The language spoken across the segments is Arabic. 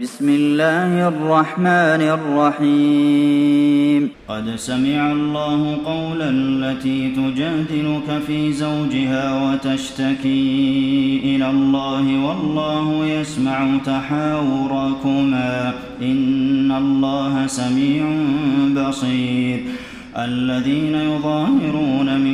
بسم الله الرحمن الرحيم. قد سمع الله قول التي تجادلك في زوجها وتشتكي إلى الله والله يسمع تحاوركما. إن الله سميع بصير. الذين يظاهرون منكم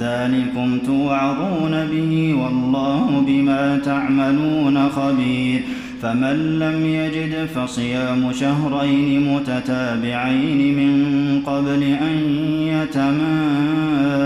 ذلكم توعظون به والله بما تعملون خبير. فمن لم يجد فصيام شهرين متتابعين من قبل أن يتماسا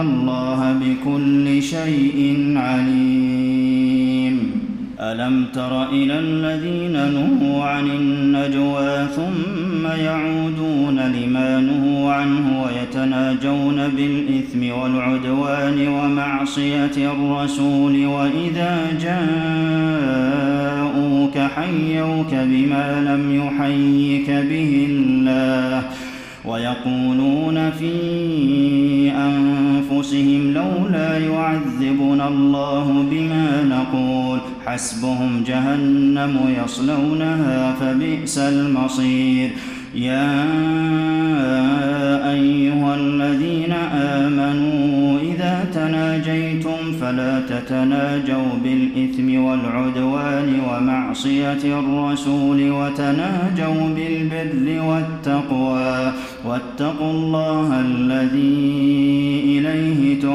الله بكل شيء عليم. ألم تر إلى الذين نهوا عن النجوى ثم يعودون لما نهوا عنه ويتناجون بالإثم والعدوان ومعصية الرسول وإذا جاءوك حيوك بما لم يحيك به الله ويقولون في أنفسهم لولا يعذبنا الله بما نقول. حسبهم جهنم يصلونها فبئس المصير. يا أيها الذين آمنوا إذا تناجيتم فلا تتناجوا بالإثم والعدوان ومعصية الرسول وتناجوا بالبر والتقوى. واتقوا الله الذي إليه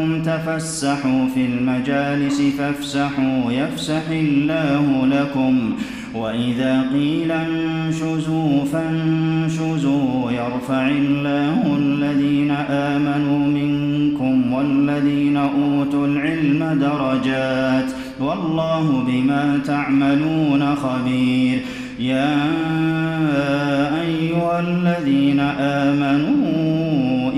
قيل لكم تفسحوا في المجالس فافسحوا يفسح الله لكم. وإذا قيل انشزوا فانشزوا يرفع الله الذين آمنوا منكم والذين أوتوا العلم درجات. والله بما تعملون خبير. يا أيها الذين آمنوا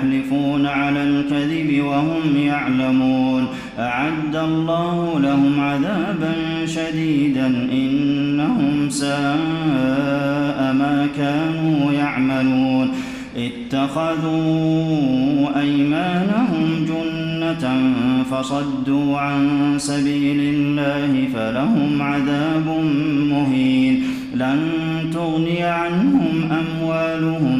ويحلفون على الكذب وهم يعلمون. أعد الله لهم عذابا شديدا إنهم ساء ما كانوا يعملون. اتخذوا أيمانهم جنة فصدوا عن سبيل الله فلهم عذاب مهين. لن تغني عنهم أموالهم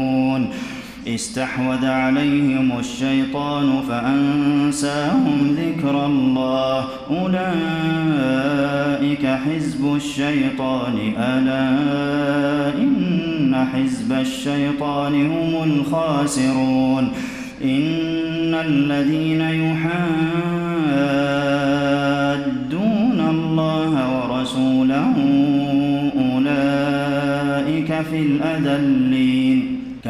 استحوذ عليهم الشيطان فأنساهم ذكر الله. أولئك حزب الشيطان. ألا إن حزب الشيطان هم الخاسرون. إن الذين يحادون الله ورسوله أولئك في الأذلين.